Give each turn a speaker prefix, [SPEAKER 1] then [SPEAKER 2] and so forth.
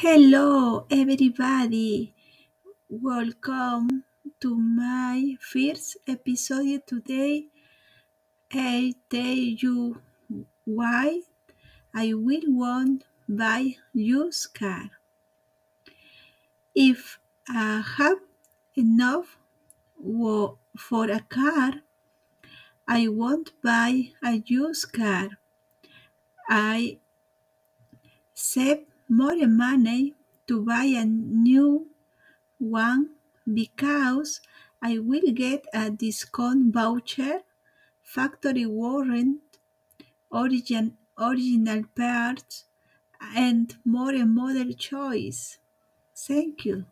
[SPEAKER 1] Hello, everybody. Welcome to my first episode today. I tell you why I will want buy used car. If I have enough for a car, I won't buy a used car. I save more money to buy a new one because I will get a discount voucher, factory warrant, origin, original parts, and more model choice. Thank you.